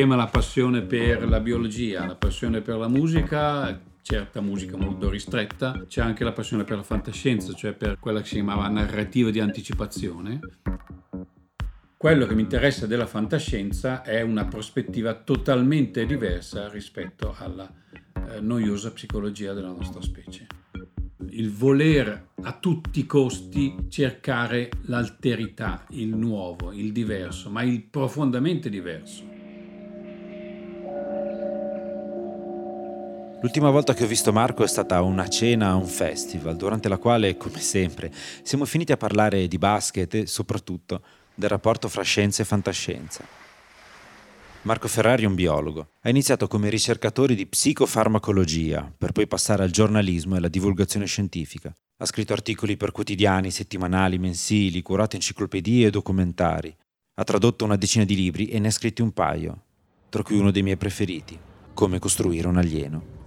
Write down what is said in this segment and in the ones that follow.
Insieme alla passione per la biologia, la passione per la musica, certa musica molto ristretta, c'è anche la passione per la fantascienza, cioè per quella che si chiamava narrativa di anticipazione. Quello che mi interessa della fantascienza è una prospettiva totalmente diversa rispetto alla eh, noiosa psicologia della nostra specie. Il voler a tutti i costi cercare l'alterità, il nuovo, il diverso, ma il profondamente diverso. L'ultima volta che ho visto Marco è stata una cena a un festival, durante la quale, come sempre, siamo finiti a parlare di basket e soprattutto del rapporto fra scienza e fantascienza. Marco Ferrari è un biologo. Ha iniziato come ricercatore di psicofarmacologia, per poi passare al giornalismo e alla divulgazione scientifica. Ha scritto articoli per quotidiani, settimanali, mensili, curato enciclopedie e documentari. Ha tradotto una decina di libri e ne ha scritti un paio, tra cui uno dei miei preferiti, Come costruire un alieno.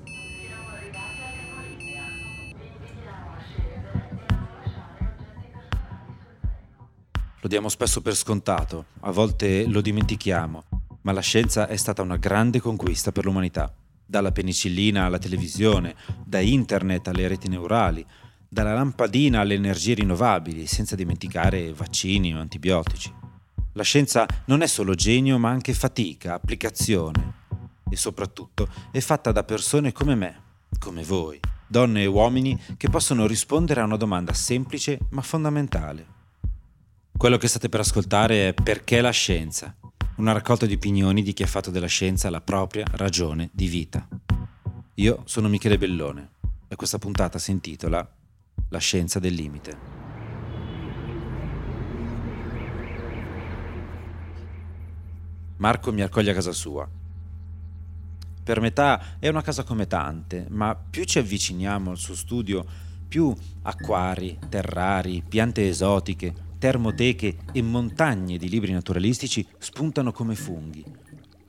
Lo diamo spesso per scontato, a volte lo dimentichiamo, ma la scienza è stata una grande conquista per l'umanità. Dalla penicillina alla televisione, da internet alle reti neurali, dalla lampadina alle energie rinnovabili, senza dimenticare vaccini o antibiotici. La scienza non è solo genio, ma anche fatica, applicazione e soprattutto è fatta da persone come me, come voi, donne e uomini che possono rispondere a una domanda semplice ma fondamentale. Quello che state per ascoltare è Perché la scienza? Una raccolta di opinioni di chi ha fatto della scienza la propria ragione di vita. Io sono Michele Bellone e questa puntata si intitola La scienza del limite. Marco mi accoglie a casa sua. Per metà è una casa come tante, ma più ci avviciniamo al suo studio, più acquari, terrari, piante esotiche, termoteche e montagne di libri naturalistici spuntano come funghi,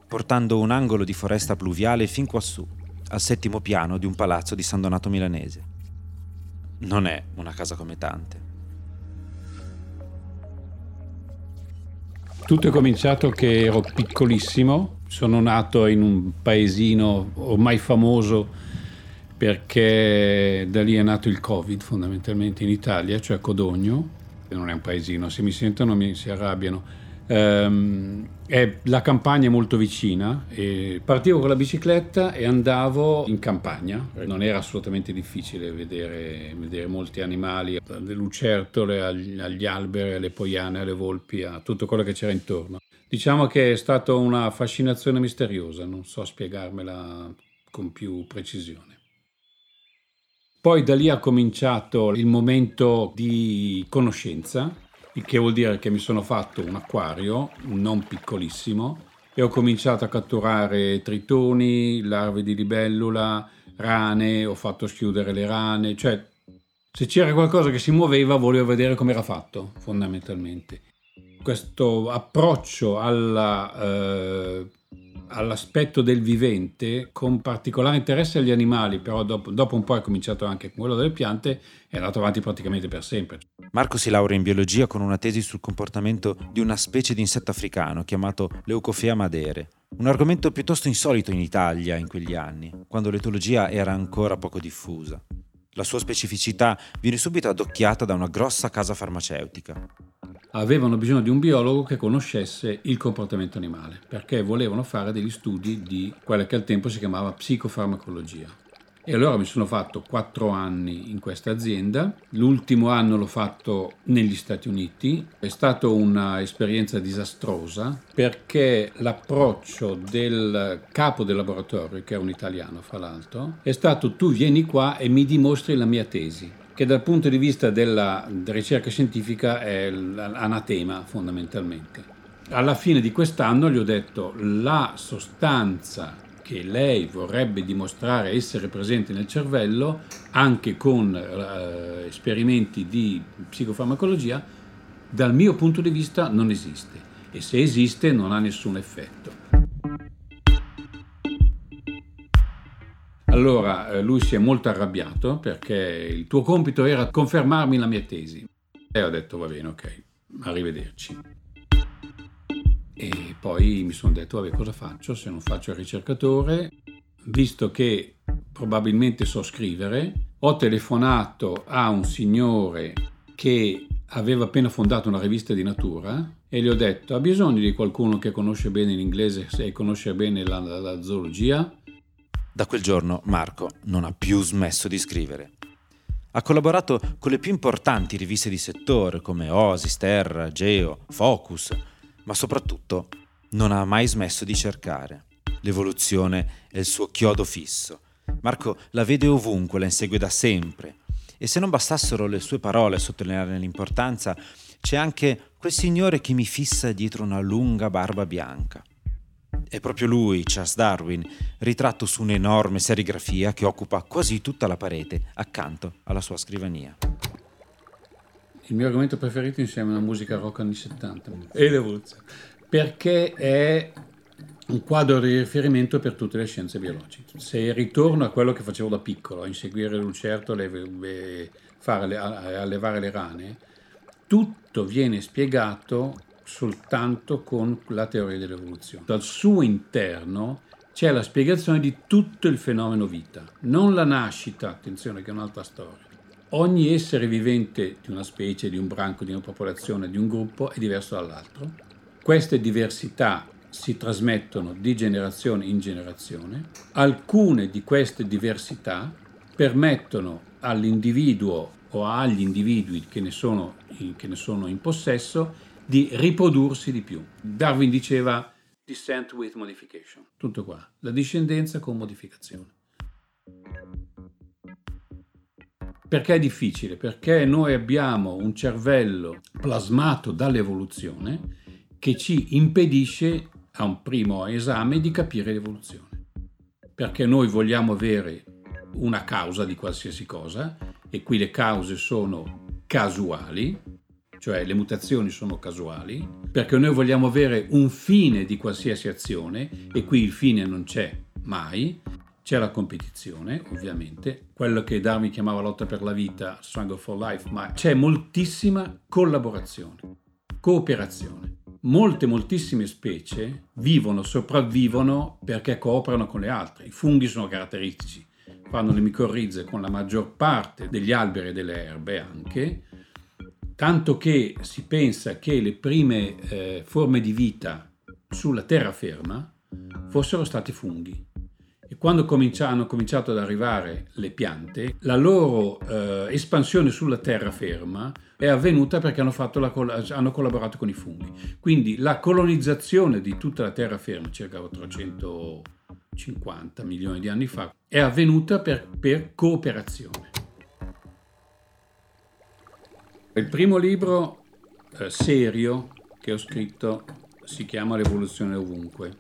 portando un angolo di foresta pluviale fin quassù, al settimo piano di un palazzo di San Donato milanese. Non è una casa come tante. Tutto è cominciato che ero piccolissimo, sono nato in un paesino ormai famoso perché da lì è nato il Covid fondamentalmente in Italia, cioè a Codogno, non è un paesino, se mi sentono mi si arrabbiano. Um, è, la campagna è molto vicina. partivo con la bicicletta e andavo in campagna. Non era assolutamente difficile vedere, vedere molti animali, dalle lucertole agli, agli, alberi, alle poiane, alle volpi, a tutto quello che c'era intorno. Diciamo che è stata una fascinazione misteriosa, non so spiegarmela con più precisione. Poi da lì ha cominciato il momento di conoscenza, il che vuol dire che mi sono fatto un acquario, non piccolissimo, e ho cominciato a catturare tritoni, larve di libellula, rane, ho fatto schiudere le rane, cioè se c'era qualcosa che si muoveva volevo vedere come era fatto, fondamentalmente. Questo approccio alla eh, all'aspetto del vivente con particolare interesse agli animali, però dopo, dopo, un po' è cominciato anche con quello delle piante e è andato avanti praticamente per sempre. Marco si laurea in biologia con una tesi sul comportamento di una specie di insetto africano chiamato Leucophea madere, un argomento piuttosto insolito in Italia in quegli anni, quando l'etologia era ancora poco diffusa. La sua specificità viene subito addocchiata da una grossa casa farmaceutica. Avevano bisogno di un biologo che conoscesse il comportamento animale, perché volevano fare degli studi di quella che al tempo si chiamava psicofarmacologia. E allora mi sono fatto quattro anni in questa azienda, l'ultimo anno l'ho fatto negli Stati Uniti, è stata un'esperienza disastrosa perché l'approccio del capo del laboratorio, che è un italiano fra l'altro, è stato tu vieni qua e mi dimostri la mia tesi che dal punto di vista della ricerca scientifica è l'anatema fondamentalmente. Alla fine di quest'anno gli ho detto la sostanza che lei vorrebbe dimostrare essere presente nel cervello anche con eh, esperimenti di psicofarmacologia, dal mio punto di vista non esiste e se esiste non ha nessun effetto. Allora eh, lui si è molto arrabbiato perché il tuo compito era confermarmi la mia tesi. E ho detto va bene, ok, arrivederci. E poi mi sono detto, vabbè, cosa faccio se non faccio il ricercatore? Visto che probabilmente so scrivere, ho telefonato a un signore che aveva appena fondato una rivista di natura e gli ho detto, ha bisogno di qualcuno che conosce bene l'inglese e conosce bene la, la, la zoologia? Da quel giorno Marco non ha più smesso di scrivere. Ha collaborato con le più importanti riviste di settore come Oasis, Terra, Geo, Focus, ma soprattutto non ha mai smesso di cercare. L'evoluzione è il suo chiodo fisso. Marco la vede ovunque, la insegue da sempre. E se non bastassero le sue parole a sottolinearne l'importanza, c'è anche quel signore che mi fissa dietro una lunga barba bianca. È proprio lui, Charles Darwin, ritratto su un'enorme serigrafia che occupa quasi tutta la parete accanto alla sua scrivania. Il mio argomento preferito insieme alla musica rock anni 70 e l'evoluzione, perché è un quadro di riferimento per tutte le scienze biologiche. Se ritorno a quello che facevo da piccolo, a inseguire le lucertole, fare, allevare le rane, tutto viene spiegato soltanto con la teoria dell'evoluzione. Al suo interno c'è la spiegazione di tutto il fenomeno vita, non la nascita, attenzione che è un'altra storia. Ogni essere vivente di una specie, di un branco, di una popolazione, di un gruppo è diverso dall'altro. Queste diversità si trasmettono di generazione in generazione. Alcune di queste diversità permettono all'individuo o agli individui che ne sono, che ne sono in possesso di riprodursi di più. Darwin diceva descent with modification. Tutto qua. La discendenza con modificazione. Perché è difficile? Perché noi abbiamo un cervello plasmato dall'evoluzione che ci impedisce a un primo esame di capire l'evoluzione. Perché noi vogliamo avere una causa di qualsiasi cosa e qui le cause sono casuali, cioè le mutazioni sono casuali, perché noi vogliamo avere un fine di qualsiasi azione e qui il fine non c'è mai, c'è la competizione, ovviamente, quello che Darwin chiamava lotta per la vita, struggle for life, ma c'è moltissima collaborazione, cooperazione. Molte, moltissime specie vivono, sopravvivono perché cooperano con le altre. I funghi sono caratteristici, fanno le micorrize con la maggior parte degli alberi e delle erbe anche, tanto che si pensa che le prime eh, forme di vita sulla terraferma fossero stati funghi. E quando hanno cominciato ad arrivare le piante, la loro eh, espansione sulla terraferma è avvenuta perché hanno, la, hanno, collaborato con i funghi. Quindi la colonizzazione di tutta la terraferma, circa 450 milioni di anni fa, è avvenuta per, per cooperazione. Il primo libro eh, serio che ho scritto si chiama L'evoluzione ovunque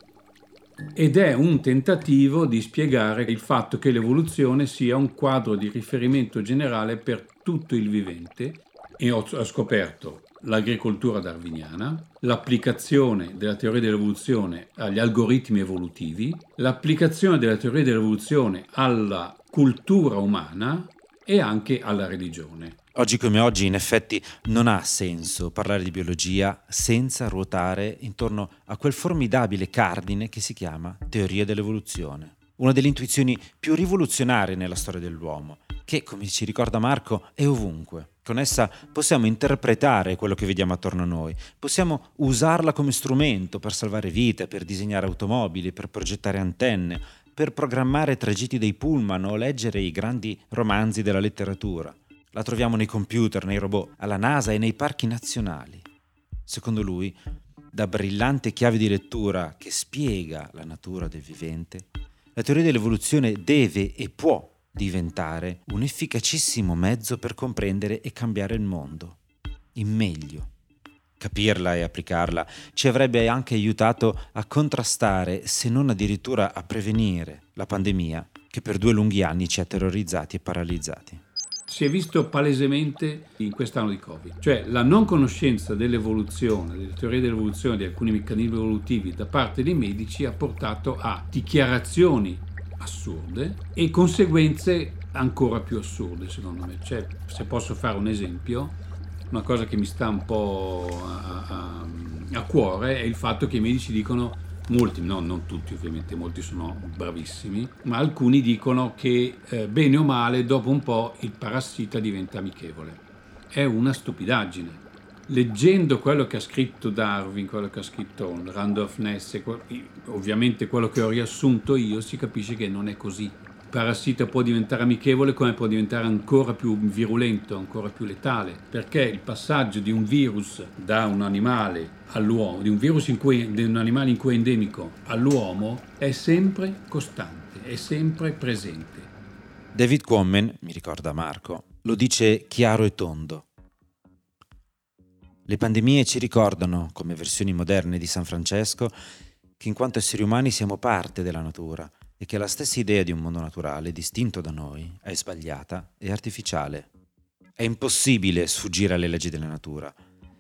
ed è un tentativo di spiegare il fatto che l'evoluzione sia un quadro di riferimento generale per tutto il vivente e ho, ho scoperto l'agricoltura darwiniana, l'applicazione della teoria dell'evoluzione agli algoritmi evolutivi, l'applicazione della teoria dell'evoluzione alla cultura umana e anche alla religione. Oggi come oggi in effetti non ha senso parlare di biologia senza ruotare intorno a quel formidabile cardine che si chiama teoria dell'evoluzione, una delle intuizioni più rivoluzionarie nella storia dell'uomo, che, come ci ricorda Marco, è ovunque. Con essa possiamo interpretare quello che vediamo attorno a noi, possiamo usarla come strumento per salvare vite, per disegnare automobili, per progettare antenne, per programmare tragitti dei pullman o leggere i grandi romanzi della letteratura. La troviamo nei computer, nei robot, alla NASA e nei parchi nazionali. Secondo lui, da brillante chiave di lettura che spiega la natura del vivente, la teoria dell'evoluzione deve e può diventare un efficacissimo mezzo per comprendere e cambiare il mondo, in meglio, capirla e applicarla ci avrebbe anche aiutato a contrastare, se non addirittura a prevenire, la pandemia che per due lunghi anni ci ha terrorizzati e paralizzati. Si è visto palesemente in quest'anno di Covid, cioè la non conoscenza dell'evoluzione, delle teorie dell'evoluzione, di alcuni meccanismi evolutivi da parte dei medici ha portato a dichiarazioni assurde e conseguenze ancora più assurde secondo me. Cioè, se posso fare un esempio, una cosa che mi sta un po' a, a, a cuore è il fatto che i medici dicono molti, no, non tutti ovviamente, molti sono bravissimi, ma alcuni dicono che eh, bene o male dopo un po' il parassita diventa amichevole. È una stupidaggine. Leggendo quello che ha scritto Darwin, quello che ha scritto Randolph Ness, ovviamente quello che ho riassunto io, si capisce che non è così parassita può diventare amichevole come può diventare ancora più virulento, ancora più letale, perché il passaggio di un virus da un animale all'uomo, di un virus in cui, di un animale in cui è endemico all'uomo, è sempre costante, è sempre presente. David Quammen, mi ricorda Marco, lo dice chiaro e tondo. Le pandemie ci ricordano, come versioni moderne di San Francesco, che in quanto esseri umani siamo parte della natura e che la stessa idea di un mondo naturale, distinto da noi, è sbagliata e artificiale. È impossibile sfuggire alle leggi della natura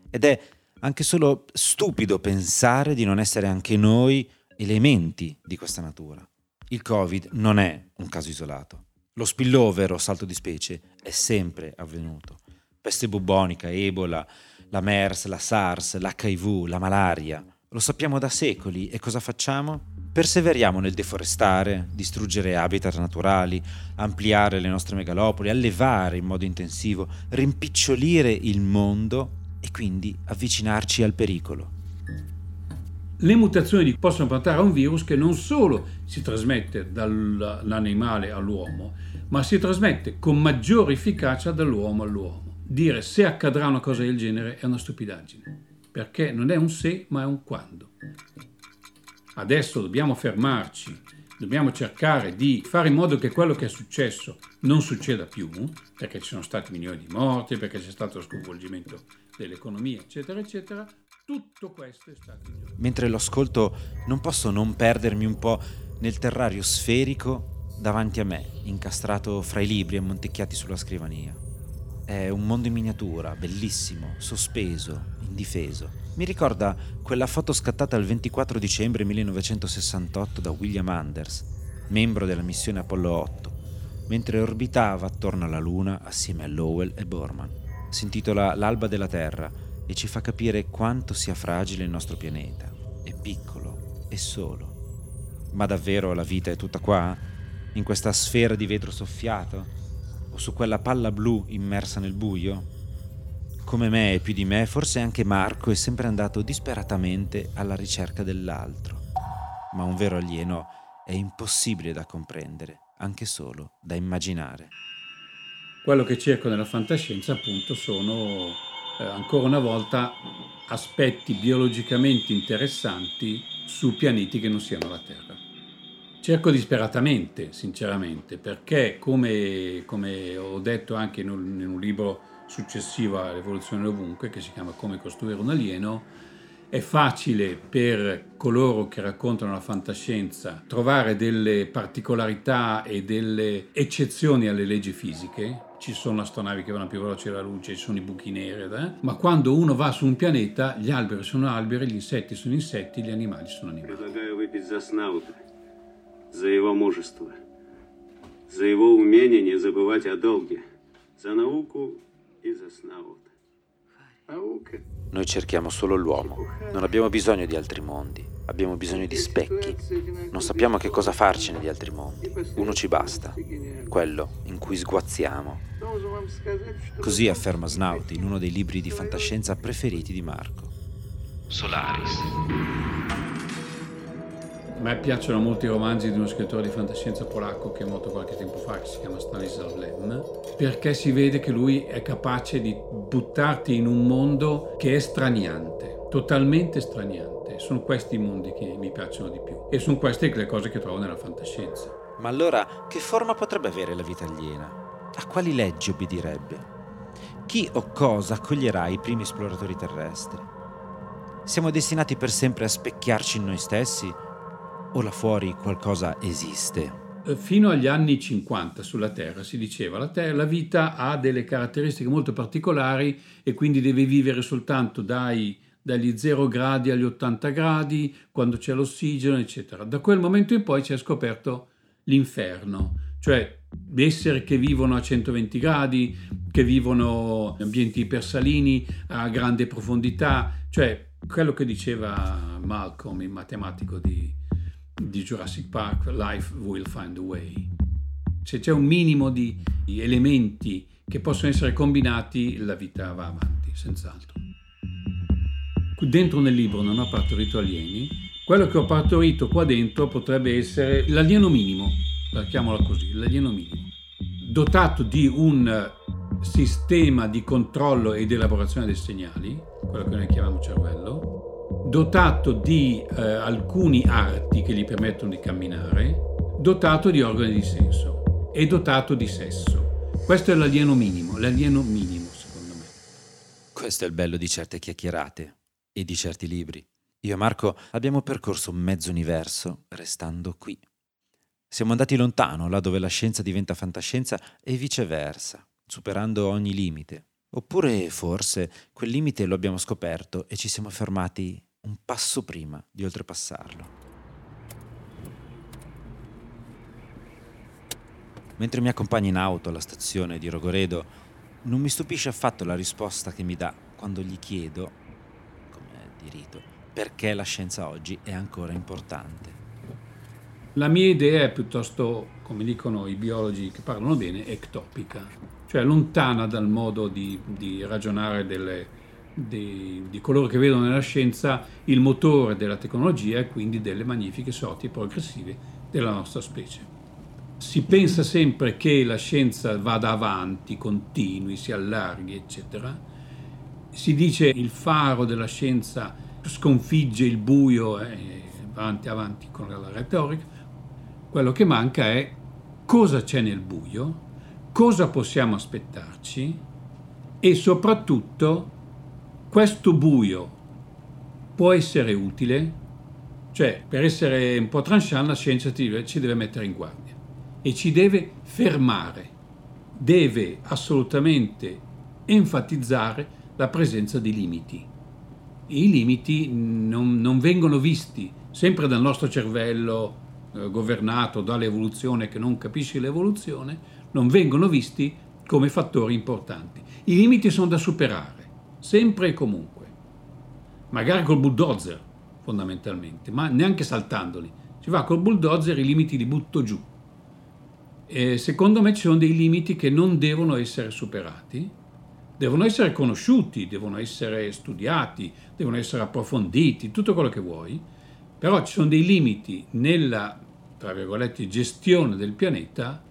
ed è anche solo stupido pensare di non essere anche noi elementi di questa natura. Il Covid non è un caso isolato. Lo spillover o salto di specie è sempre avvenuto. Peste bubonica, Ebola, la MERS, la SARS, l'HIV, la malaria. Lo sappiamo da secoli e cosa facciamo? Perseveriamo nel deforestare, distruggere habitat naturali, ampliare le nostre megalopoli, allevare in modo intensivo, rimpicciolire il mondo e quindi avvicinarci al pericolo. Le mutazioni possono portare a un virus che non solo si trasmette dall'animale all'uomo, ma si trasmette con maggiore efficacia dall'uomo all'uomo. Dire se accadrà una cosa del genere è una stupidaggine, perché non è un se, ma è un quando. Adesso dobbiamo fermarci, dobbiamo cercare di fare in modo che quello che è successo non succeda più, perché ci sono stati milioni di morti, perché c'è stato lo sconvolgimento dell'economia, eccetera, eccetera. Tutto questo è stato... Mentre lo ascolto non posso non perdermi un po' nel terrario sferico davanti a me, incastrato fra i libri ammontecchiati sulla scrivania. È un mondo in miniatura, bellissimo, sospeso, indifeso mi ricorda quella foto scattata il 24 dicembre 1968 da William Anders, membro della missione Apollo 8, mentre orbitava attorno alla Luna assieme a Lowell e Borman. Si intitola L'alba della Terra e ci fa capire quanto sia fragile il nostro pianeta. È piccolo, è solo. Ma davvero la vita è tutta qua? In questa sfera di vetro soffiato? O su quella palla blu immersa nel buio? Come me e più di me, forse anche Marco è sempre andato disperatamente alla ricerca dell'altro. Ma un vero alieno è impossibile da comprendere, anche solo da immaginare. Quello che cerco nella fantascienza appunto sono eh, ancora una volta aspetti biologicamente interessanti su pianeti che non siano la Terra. Cerco disperatamente, sinceramente, perché come, come ho detto anche in un, in un libro successiva all'evoluzione ovunque, che si chiama Come costruire un alieno, è facile per coloro che raccontano la fantascienza trovare delle particolarità e delle eccezioni alle leggi fisiche. Ci sono astronavi che vanno più veloci della luce, ci sono i buchi neri, eh? ma quando uno va su un pianeta, gli alberi sono alberi, gli insetti sono insetti, gli animali sono animali. Предлагаю выпить за Снаута, за его мужество, за его умение не забывать о долге, за науку noi cerchiamo solo l'uomo, non abbiamo bisogno di altri mondi, abbiamo bisogno di specchi. Non sappiamo che cosa farcene di altri mondi, uno ci basta, quello in cui sguazziamo. Così afferma Snauti in uno dei libri di fantascienza preferiti di Marco. Solaris. A me piacciono molti romanzi di uno scrittore di fantascienza polacco che è morto qualche tempo fa, che si chiama Stanisław Lem, perché si vede che lui è capace di buttarti in un mondo che è straniante, totalmente straniante. Sono questi i mondi che mi piacciono di più e sono queste le cose che trovo nella fantascienza. Ma allora che forma potrebbe avere la vita aliena? A quali leggi obbedirebbe? Chi o cosa accoglierà i primi esploratori terrestri? Siamo destinati per sempre a specchiarci in noi stessi? O là fuori qualcosa esiste? Eh, fino agli anni 50 sulla Terra si diceva la, terra, la vita ha delle caratteristiche molto particolari e quindi deve vivere soltanto dai, dagli 0 gradi agli 80 gradi, quando c'è l'ossigeno, eccetera. Da quel momento in poi si è scoperto l'inferno, cioè esseri che vivono a 120 gradi, che vivono in ambienti ipersalini a grande profondità, cioè quello che diceva Malcolm, il matematico di, di Jurassic Park, Life will find a way. Se c'è un minimo di elementi che possono essere combinati, la vita va avanti, senz'altro. Dentro nel libro non ho partorito alieni, quello che ho partorito qua dentro potrebbe essere l'alieno minimo, chiamiamolo così, l'alieno minimo, dotato di un sistema di controllo ed elaborazione dei segnali, quello che noi chiamiamo cervello, dotato di eh, alcuni arti che gli permettono di camminare, dotato di organi di senso e dotato di sesso. Questo è l'alieno minimo, l'alieno minimo secondo me. Questo è il bello di certe chiacchierate e di certi libri. Io e Marco abbiamo percorso mezzo universo restando qui. Siamo andati lontano, là dove la scienza diventa fantascienza e viceversa, superando ogni limite. Oppure forse quel limite lo abbiamo scoperto e ci siamo fermati un passo prima di oltrepassarlo. Mentre mi accompagna in auto alla stazione di Rogoredo, non mi stupisce affatto la risposta che mi dà quando gli chiedo, come di rito, perché la scienza oggi è ancora importante. La mia idea è piuttosto, come dicono i biologi che parlano bene, ectopica, cioè lontana dal modo di, di ragionare delle, di, di, coloro che vedono nella scienza il motore della tecnologia e quindi delle magnifiche sorti progressive della nostra specie. Si pensa sempre che la scienza vada avanti, continui, si allarghi, eccetera. Si dice il faro della scienza sconfigge il buio e avanti avanti con la retorica. Quello che manca è cosa c'è nel buio, cosa possiamo aspettarci e soprattutto questo buio può essere utile, cioè per essere un po' tranchant la scienza ci deve mettere in guardia e ci deve fermare, deve assolutamente enfatizzare la presenza di limiti. I limiti non, non vengono visti sempre dal nostro cervello eh, governato dall'evoluzione che non capisce l'evoluzione, non vengono visti come fattori importanti. I limiti sono da superare, sempre e comunque. Magari col bulldozer, fondamentalmente, ma neanche saltandoli. Si va col bulldozer, i limiti li butto giù. E secondo me ci sono dei limiti che non devono essere superati, devono essere conosciuti, devono essere studiati, devono essere approfonditi, tutto quello che vuoi, però ci sono dei limiti nella tra virgolette, gestione del pianeta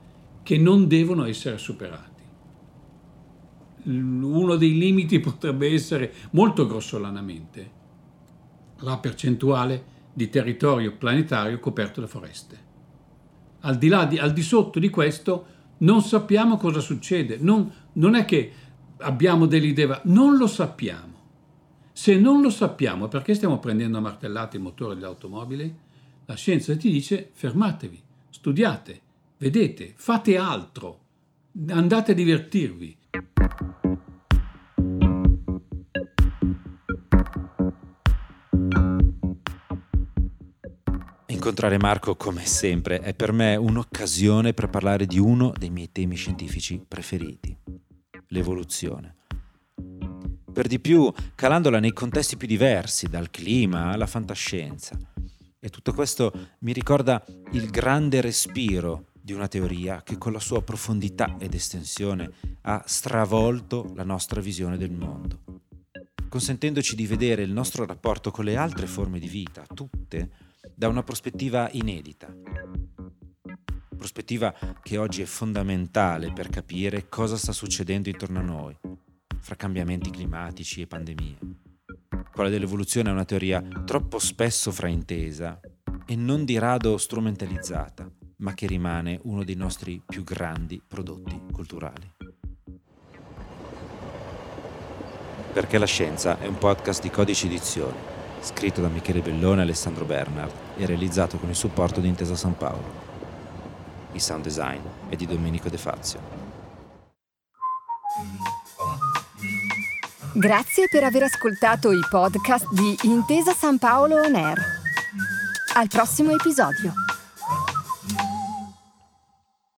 che non devono essere superati. Uno dei limiti potrebbe essere molto grossolanamente la percentuale di territorio planetario coperto da foreste. Al di, là di, al di sotto di questo non sappiamo cosa succede, non, non è che abbiamo delle idee, non lo sappiamo. Se non lo sappiamo, perché stiamo prendendo a martellate il motore dell'automobile? La scienza ti dice fermatevi, studiate, vedete, fate altro, andate a divertirvi. Incontrare Marco, come sempre, è per me un'occasione per parlare di uno dei miei temi scientifici preferiti, l'evoluzione. Per di più, calandola nei contesti più diversi, dal clima alla fantascienza. E tutto questo mi ricorda il grande respiro di una teoria che con la sua profondità ed estensione ha stravolto la nostra visione del mondo, consentendoci di vedere il nostro rapporto con le altre forme di vita, tutte, da una prospettiva inedita. Prospettiva che oggi è fondamentale per capire cosa sta succedendo intorno a noi, fra cambiamenti climatici e pandemie. Quella dell'evoluzione è una teoria troppo spesso fraintesa e non di rado strumentalizzata, ma che rimane uno dei nostri più grandi prodotti culturali. Perché la scienza è un podcast di codici edizioni scritto da Michele Bellone e Alessandro Bernard e realizzato con il supporto di Intesa San Paolo. Il sound design è di Domenico De Fazio. Grazie per aver ascoltato i podcast di Intesa San Paolo On Air. Al prossimo episodio.